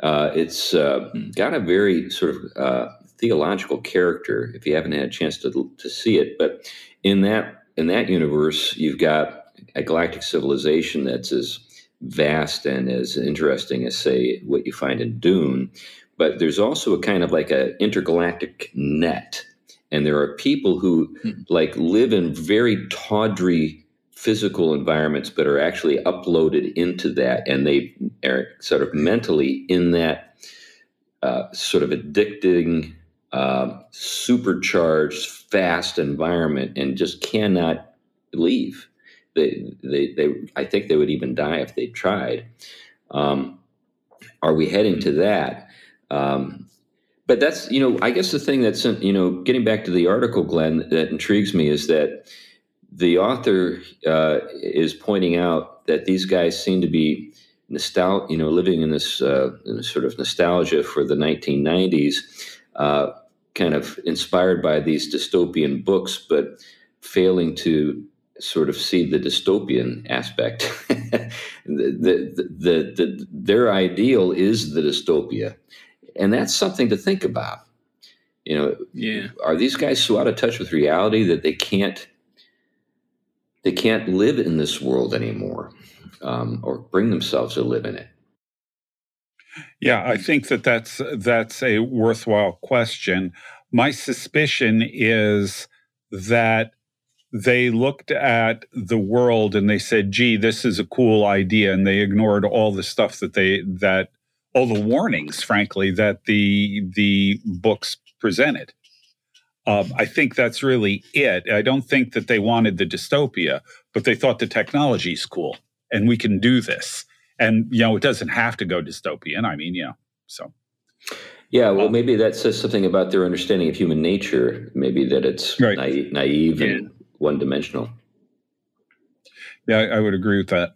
Uh, it's uh, hmm. got a very sort of uh, theological character. If you haven't had a chance to to see it, but in that in that universe, you've got a galactic civilization that's as vast and as interesting as say what you find in Dune. But there's also a kind of like an intergalactic net, and there are people who hmm. like live in very tawdry physical environments, but are actually uploaded into that, and they are sort of mentally in that uh, sort of addicting, uh, supercharged, fast environment, and just cannot leave. They, they, they, I think they would even die if they tried. Um, are we heading to that? Um, but that's, you know, I guess the thing that's, you know, getting back to the article, Glenn, that intrigues me is that the author uh, is pointing out that these guys seem to be nostal- you know, living in this, uh, in this sort of nostalgia for the 1990s, uh, kind of inspired by these dystopian books, but failing to sort of see the dystopian aspect. *laughs* the, the, the, the, their ideal is the dystopia, and that's something to think about. You know, yeah. are these guys so out of touch with reality that they can't they can't live in this world anymore um, or bring themselves to live in it yeah i think that that's that's a worthwhile question my suspicion is that they looked at the world and they said gee this is a cool idea and they ignored all the stuff that they that all the warnings frankly that the the books presented um, I think that's really it. I don't think that they wanted the dystopia, but they thought the technology is cool and we can do this. And, you know, it doesn't have to go dystopian. I mean, you know, so. Yeah, well, maybe that says something about their understanding of human nature. Maybe that it's right. naive, naive yeah. and one dimensional. Yeah, I, I would agree with that.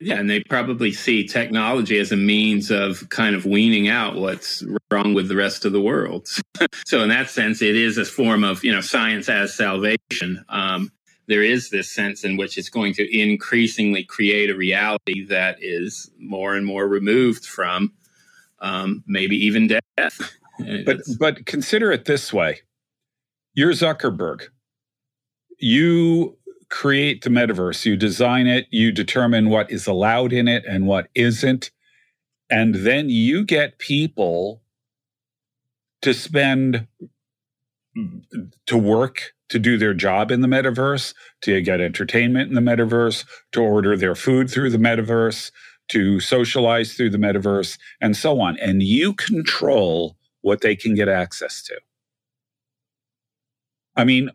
Yeah, and they probably see technology as a means of kind of weaning out what's wrong with the rest of the world. *laughs* so, in that sense, it is a form of you know science as salvation. Um, there is this sense in which it's going to increasingly create a reality that is more and more removed from um, maybe even death. *laughs* but but consider it this way: you're Zuckerberg. You create the metaverse, you design it, you determine what is allowed in it and what isn't. And then you get people to spend, to work, to do their job in the metaverse, to get entertainment in the metaverse, to order their food through the metaverse, to socialize through the metaverse, and so on. And you control what they can get access to. I mean,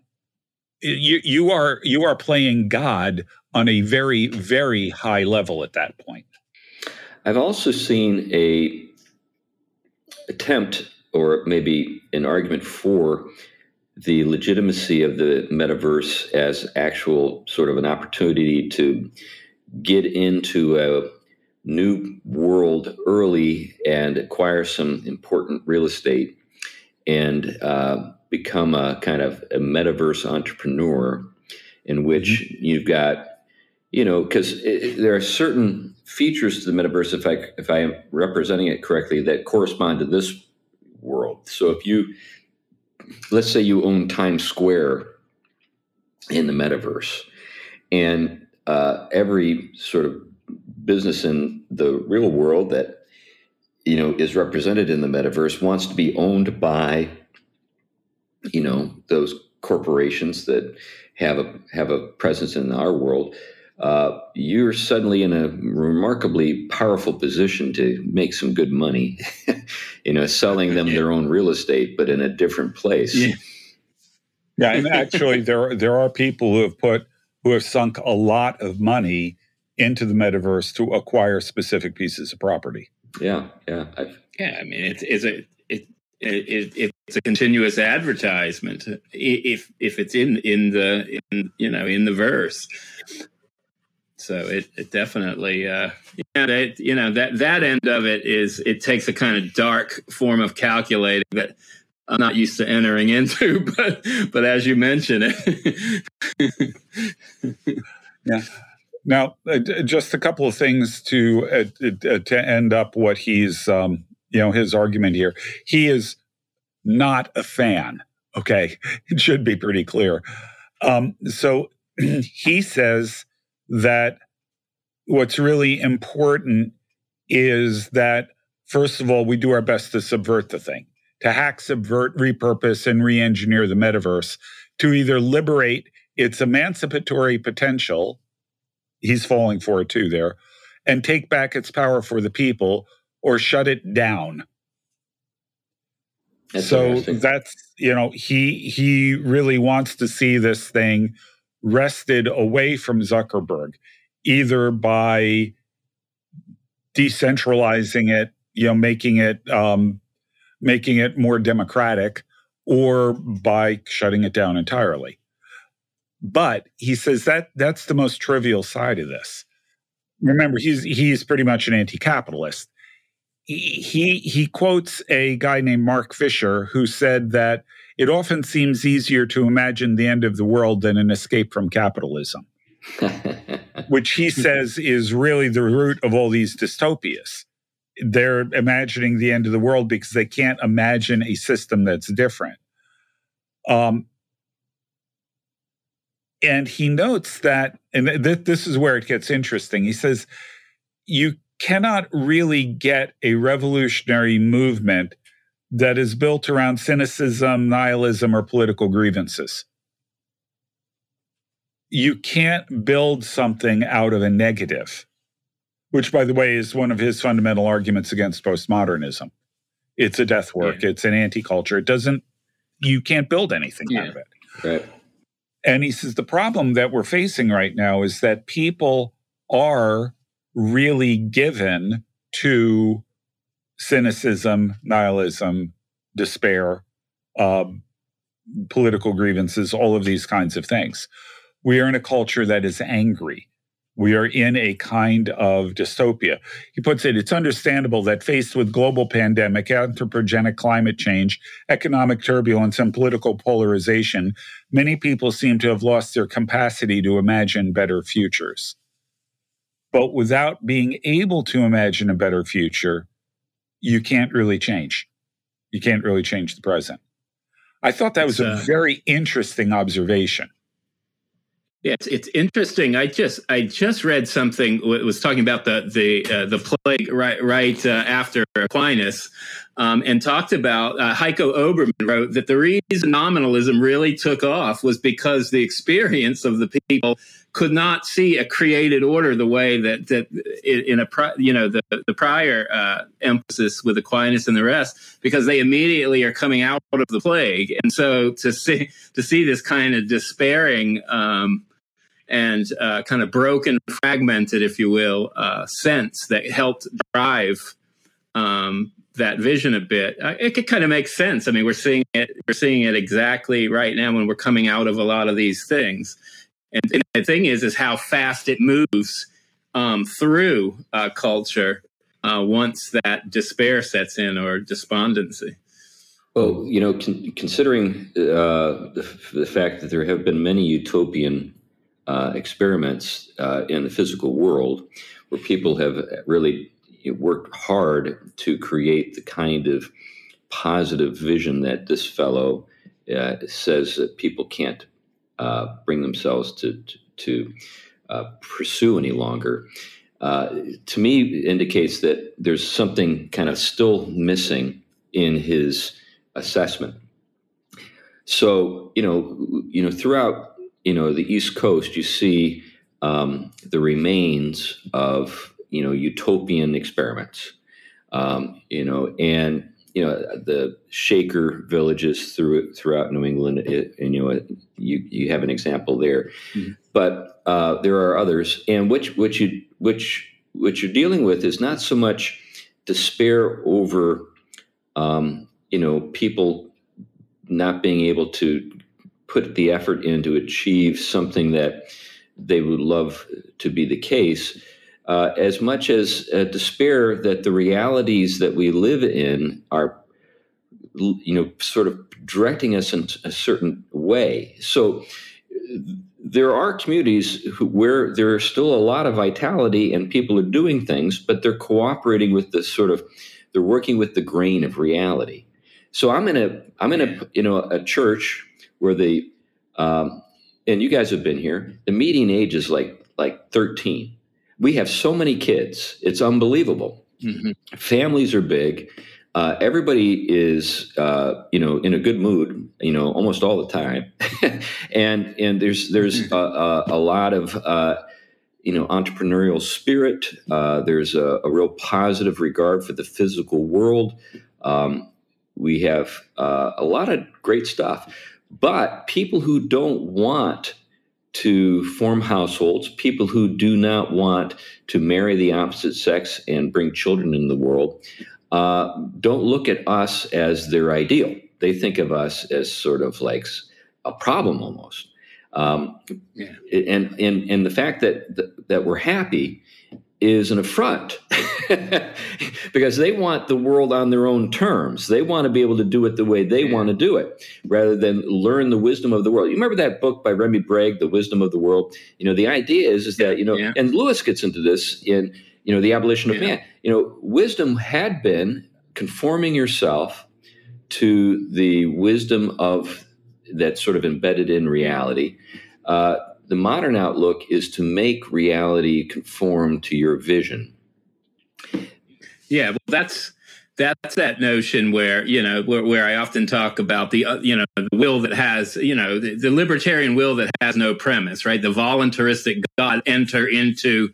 you you are you are playing God on a very very high level at that point. I've also seen a attempt or maybe an argument for the legitimacy of the metaverse as actual sort of an opportunity to get into a new world early and acquire some important real estate and uh, become a kind of a metaverse entrepreneur in which mm-hmm. you've got you know because there are certain features to the metaverse if i if i am representing it correctly that correspond to this world so if you let's say you own times square in the metaverse and uh, every sort of business in the real world that you know is represented in the metaverse wants to be owned by you know those corporations that have a have a presence in our world, uh, you're suddenly in a remarkably powerful position to make some good money. *laughs* you know, selling them their own real estate, but in a different place. Yeah, yeah and actually, there there are people who have put who have sunk a lot of money into the metaverse to acquire specific pieces of property. Yeah, yeah, I've, yeah. I mean, it's it's a it, it, it's a continuous advertisement if if it's in in the in, you know in the verse. So it, it definitely uh yeah that you know that that end of it is it takes a kind of dark form of calculating that I'm not used to entering into *laughs* but but as you mentioned it. *laughs* Yeah. Now uh, just a couple of things to uh, uh, to end up what he's um you know his argument here he is not a fan. Okay, *laughs* it should be pretty clear. Um, so *clears throat* he says that what's really important is that, first of all, we do our best to subvert the thing, to hack, subvert, repurpose, and re engineer the metaverse to either liberate its emancipatory potential, he's falling for it too there, and take back its power for the people or shut it down that's so that's you know he he really wants to see this thing wrested away from Zuckerberg, either by decentralizing it, you know, making it um, making it more democratic, or by shutting it down entirely. But he says that that's the most trivial side of this. Remember, he's he's pretty much an anti-capitalist he he quotes a guy named Mark Fisher who said that it often seems easier to imagine the end of the world than an escape from capitalism, *laughs* which he says is really the root of all these dystopias. They're imagining the end of the world because they can't imagine a system that's different. Um, and he notes that, and th- this is where it gets interesting. He says, you cannot really get a revolutionary movement that is built around cynicism, nihilism, or political grievances. You can't build something out of a negative, which, by the way, is one of his fundamental arguments against postmodernism. It's a death work, yeah. it's an anti culture. It doesn't, you can't build anything yeah. out of it. Right. And he says the problem that we're facing right now is that people are really given to cynicism, nihilism, despair, um, political grievances, all of these kinds of things. We are in a culture that is angry. We are in a kind of dystopia. He puts it, it's understandable that faced with global pandemic, anthropogenic climate change, economic turbulence, and political polarization, many people seem to have lost their capacity to imagine better futures. But without being able to imagine a better future, you can't really change. You can't really change the present. I thought that was a very interesting observation. Yeah, it's, it's interesting. I just I just read something. It was talking about the the uh, the plague right right uh, after Aquinas, um, and talked about uh, Heiko Oberman wrote that the reason nominalism really took off was because the experience of the people could not see a created order the way that that in a you know the the prior uh, emphasis with Aquinas and the rest because they immediately are coming out of the plague. And so to see to see this kind of despairing um, and uh, kind of broken, fragmented, if you will, uh, sense that helped drive um, that vision a bit. Uh, it could kind of make sense. I mean, we're seeing it. We're seeing it exactly right now when we're coming out of a lot of these things. And, and the thing is, is how fast it moves um, through uh, culture uh, once that despair sets in or despondency. Well, you know, con- considering uh, the, the, fact that there have been many utopian uh, experiments uh, in the physical world where people have really worked hard to create the kind of positive vision that this fellow uh, says that people can't uh, bring themselves to, to, uh, pursue any longer. Uh, to me, indicates that there's something kind of still missing in his assessment. So, you know, you know, throughout you know the East Coast, you see um, the remains of you know utopian experiments. Um, you know, and you know the Shaker villages through throughout New England. It, and you know, you you have an example there, mm-hmm. but uh, there are others. And which which you which what you're dealing with is not so much despair over um, you know people not being able to put the effort in to achieve something that they would love to be the case, uh, as much as uh, despair that the realities that we live in are, you know, sort of directing us in a certain way. So there are communities who, where there is still a lot of vitality and people are doing things, but they're cooperating with the sort of, they're working with the grain of reality. So I'm in a, I'm in a, you know, a church where the um, and you guys have been here. The median age is like like 13. We have so many kids; it's unbelievable. Mm-hmm. Families are big. Uh, everybody is, uh, you know, in a good mood, you know, almost all the time, *laughs* and and there's there's mm-hmm. a, a, a lot of uh, you know entrepreneurial spirit. Uh, there's a, a, real positive regard for the physical world. Um, we have uh, a lot of great stuff. But people who don't want to form households, people who do not want to marry the opposite sex and bring children in the world, uh, don't look at us as their ideal. They think of us as sort of like a problem almost. Um, yeah. and, and, and the fact that, that we're happy is an affront *laughs* because they want the world on their own terms. They want to be able to do it the way they want to do it rather than learn the wisdom of the world. You remember that book by Rémi Brague, The Wisdom of the World? You know, the idea is, is that, you know, yeah. and Lewis gets into this in, you know, The Abolition of yeah. Man. You know, wisdom had been conforming yourself to the wisdom of that's sort of embedded in reality. Uh, the modern outlook is to make reality conform to your vision. Yeah, well, that's that's that notion where you know where, where I often talk about the uh, you know the will that has you know the, the, libertarian will that has no premise, right? The voluntaristic God enter into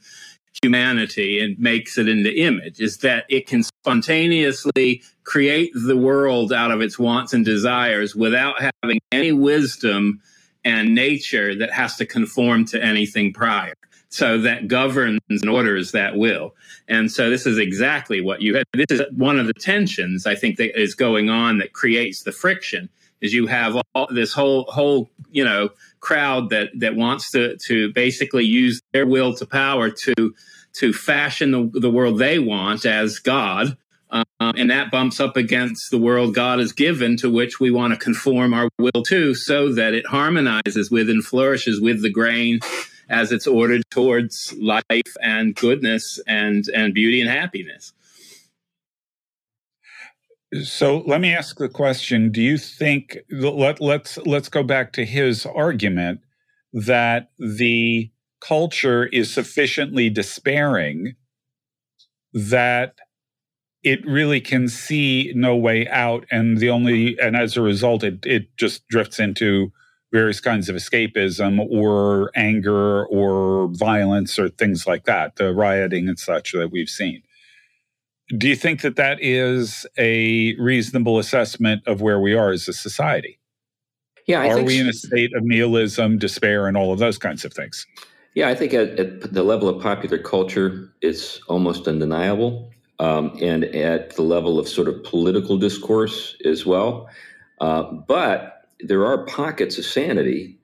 humanity and makes it into image is that it can spontaneously create the world out of its wants and desires without having any wisdom and nature that has to conform to anything prior. So that governs and orders that will. And so this is exactly what you had. This is one of the tensions I think that is going on that creates the friction is you have all, this whole whole you know crowd that that wants to to basically use their will to power to to fashion the, the world they want as God. Um, and that bumps up against the world God has given to which we want to conform our will to so that it harmonizes with and flourishes with the grain as it's ordered towards life and goodness and, and beauty and happiness. So let me ask the question: Do you think let let's let's go back to his argument that the culture is sufficiently despairing that it really can see no way out and the only and as a result it it just drifts into various kinds of escapism or anger or violence or things like that the rioting and such that we've seen. Do you think that that is a reasonable assessment of where we are as a society? Yeah I are we in a state of nihilism despair and all of those kinds of things? Yeah, I think at, at, the level of popular culture, it's almost undeniable. Um, and at the level of sort of political discourse as well. Uh, but there are pockets of sanity.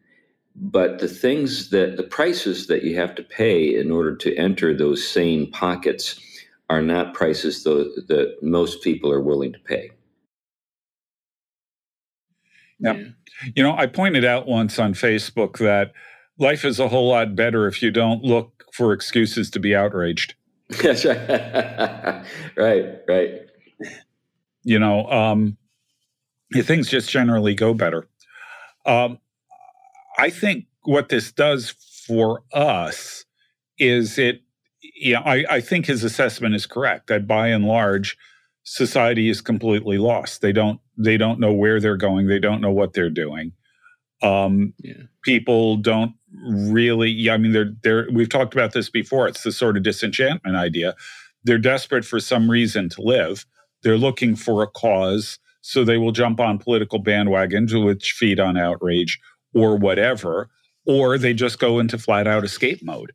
But the things that the prices that you have to pay in order to enter those sane pockets are not prices that, that most people are willing to pay. Yeah. You know, I pointed out once on Facebook that life is a whole lot better if you don't look for excuses to be outraged. *laughs* That's right. right, right. You know, um, things just generally go better. Um, I think what this does for us is it, yeah, I, I think his assessment is correct that by and large, society is completely lost. They don't they don't know where they're going. They don't know what they're doing. Um, yeah. People don't really. Yeah, I mean, they're they're. We've talked about this before. It's the sort of disenchantment idea. They're desperate for some reason to live. They're looking for a cause, so they will jump on political bandwagons which feed on outrage or whatever, or they just go into flat out escape mode.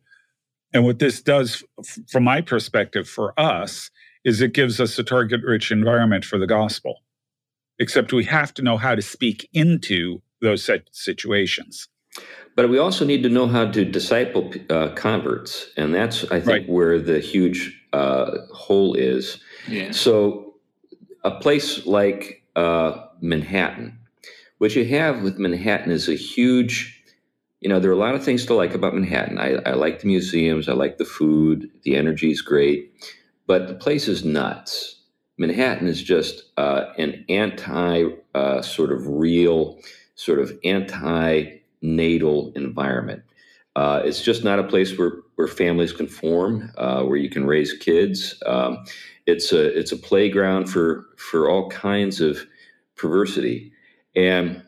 And what this does, from my perspective, for us, is it gives us a target rich environment for the gospel. Except we have to know how to speak into those situations. But we also need to know how to disciple uh, converts, and that's I think right. where the huge uh, hole is. Yeah. So, a place like uh, Manhattan, what you have with Manhattan is a huge. You know, there are a lot of things to like about Manhattan. I, I like the museums, I like the food, the energy is great, but the place is nuts. Manhattan is just uh, an anti uh, sort of real sort of anti-natal environment. Uh, it's just not a place where, where families can form, uh, where you can raise kids. Um, it's a it's a playground for for all kinds of perversity, and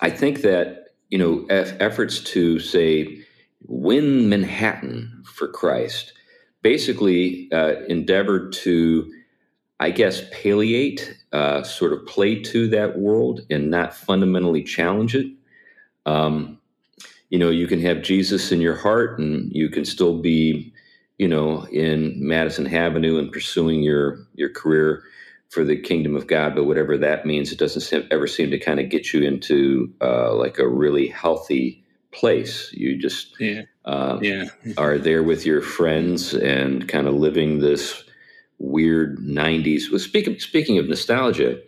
I think that you know efforts to say win Manhattan for Christ basically uh, endeavored to I guess, palliate, uh, sort of play to that world and not fundamentally challenge it. Um, you know, you can have Jesus in your heart and you can still be, you know, in Madison Avenue and pursuing your your career for the kingdom of God, but whatever that means, it doesn't seem, ever seem to kind of get you into uh, like a really healthy place. You just yeah. Uh, yeah. *laughs* are there with your friends and kind of living this weird 90s. Well, speaking, speaking of nostalgia,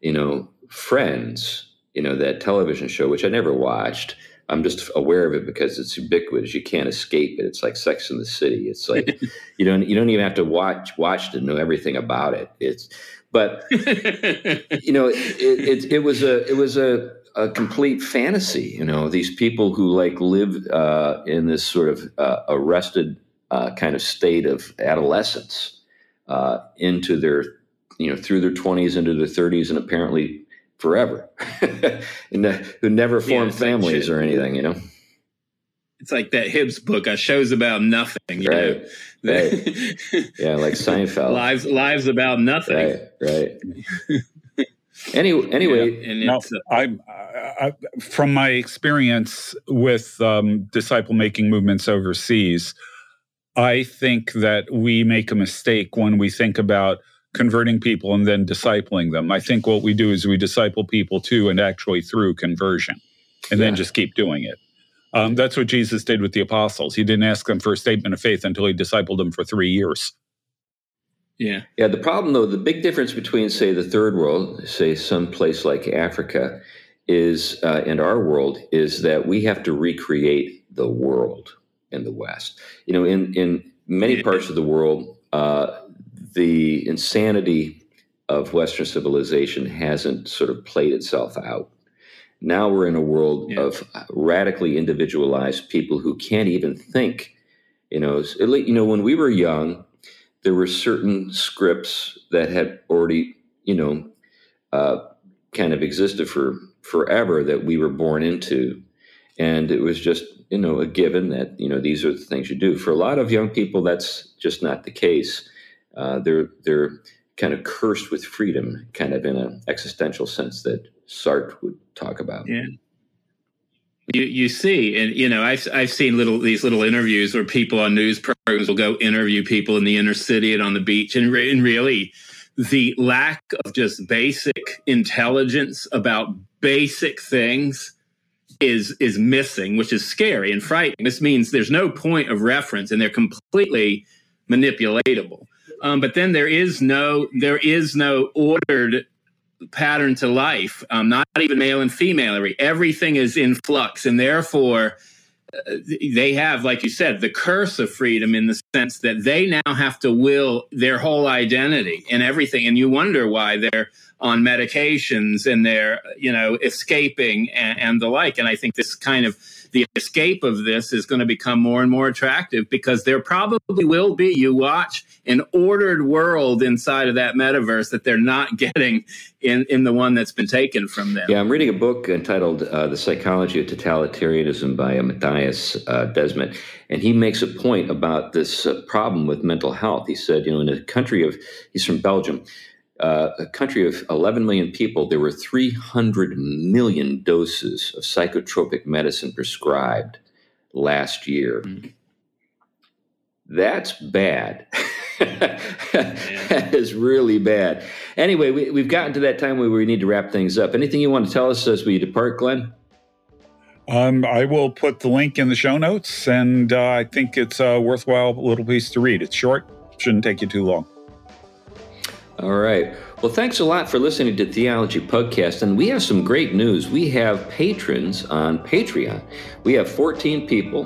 you know, Friends, you know, that television show, which I never watched. I'm just aware of it because it's ubiquitous. You can't escape it. It's like Sex in the City. It's like *laughs* you don't you don't even have to watch watch to know everything about it. It's but *laughs* you know it, it, it was a it was a a complete fantasy. You know these people who like live uh, in this sort of uh, arrested uh, kind of state of adolescence uh, into their, you know, through their 20s, into their 30s, and apparently forever, *laughs* and uh, who never formed yeah, families or anything, you know. It's like that Hibbs book, uh, shows about nothing, you right. know. Right. *laughs* yeah, like Seinfeld. Lives, lives about nothing. Right, right. Any, anyway, *laughs* yeah, no, uh, I, I, from my experience with um, disciple making movements overseas, I think that we make a mistake when we think about converting people and then discipling them. I think what we do is we disciple people to and actually through conversion and yeah. then just keep doing it. Um, that's what Jesus did with the apostles. He didn't ask them for a statement of faith until he discipled them for three years. Yeah. Yeah. The problem, though, the big difference between, say, the third world, say, some place like Africa, is uh, and our world is that we have to recreate the world in the West. You know, in in many parts of the world, uh, the insanity of Western civilization hasn't sort of played itself out. Now we're in a world yeah. of radically individualized people who can't even think. You know, you know, when we were young, there were certain scripts that had already, you know, uh, kind of existed for forever that we were born into, and it was just, you know, a given that you know these are the things you do. For a lot of young people, that's just not the case. Uh, they're they're kind of cursed with freedom, kind of in an existential sense that Sartre would talk about. Yeah. You, you see, and you know, I've I've seen little these little interviews where people on news programs will go interview people in the inner city and on the beach, and, re- and really, the lack of just basic intelligence about basic things is is missing, which is scary and frightening. This means there's no point of reference, and they're completely manipulatable. Um, but then there is no there is no ordered pattern to life, um, not even male and female. Everything is in flux, and therefore uh, they have, like you said, the curse of freedom in the sense that they now have to will their whole identity and everything. And you wonder why they're on medications and they're, you know, escaping and, and the like. And I think this kind of the escape of this is going to become more and more attractive because there probably will be, you watch, an ordered world inside of that metaverse that they're not *laughs* getting in, in the one that's been taken from them. Yeah, I'm reading a book entitled uh, The Psychology of Totalitarianism by Mattias uh, Desmet, and he makes a point about this uh, problem with mental health. He said, you know, in a country of, he's from Belgium, uh, a country of 11 million people, there were 300 million doses of psychotropic medicine prescribed last year. Mm-hmm. That's bad. *laughs* *laughs* that is really bad. Anyway, we, have gotten to that time where we need to wrap things up. Anything you want to tell us as we depart, Glenn? Um, I will put the link in the show notes, and uh, I think it's a worthwhile little piece to read. It's short, shouldn't take you too long. All right. Well, thanks a lot for listening to Theology Pugcast. And we have some great news. We have patrons on Patreon. We have 14 people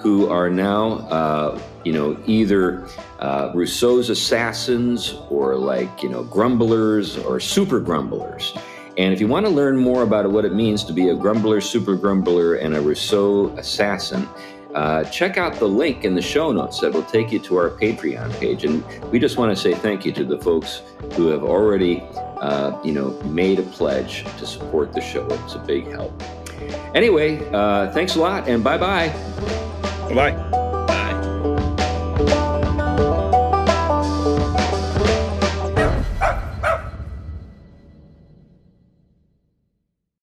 who are now, uh, you know, either uh, Rousseau's assassins or like, you know, grumblers or super grumblers. And if you want to learn more about what it means to be a grumbler, super grumbler, and a Rousseau assassin, uh, check out the link in the show notes that will take you to our Patreon page. And we just want to say thank you to the folks who have already, uh, you know, made a pledge to support the show. It's a big help. Anyway, uh, thanks a lot, and bye bye. Bye bye.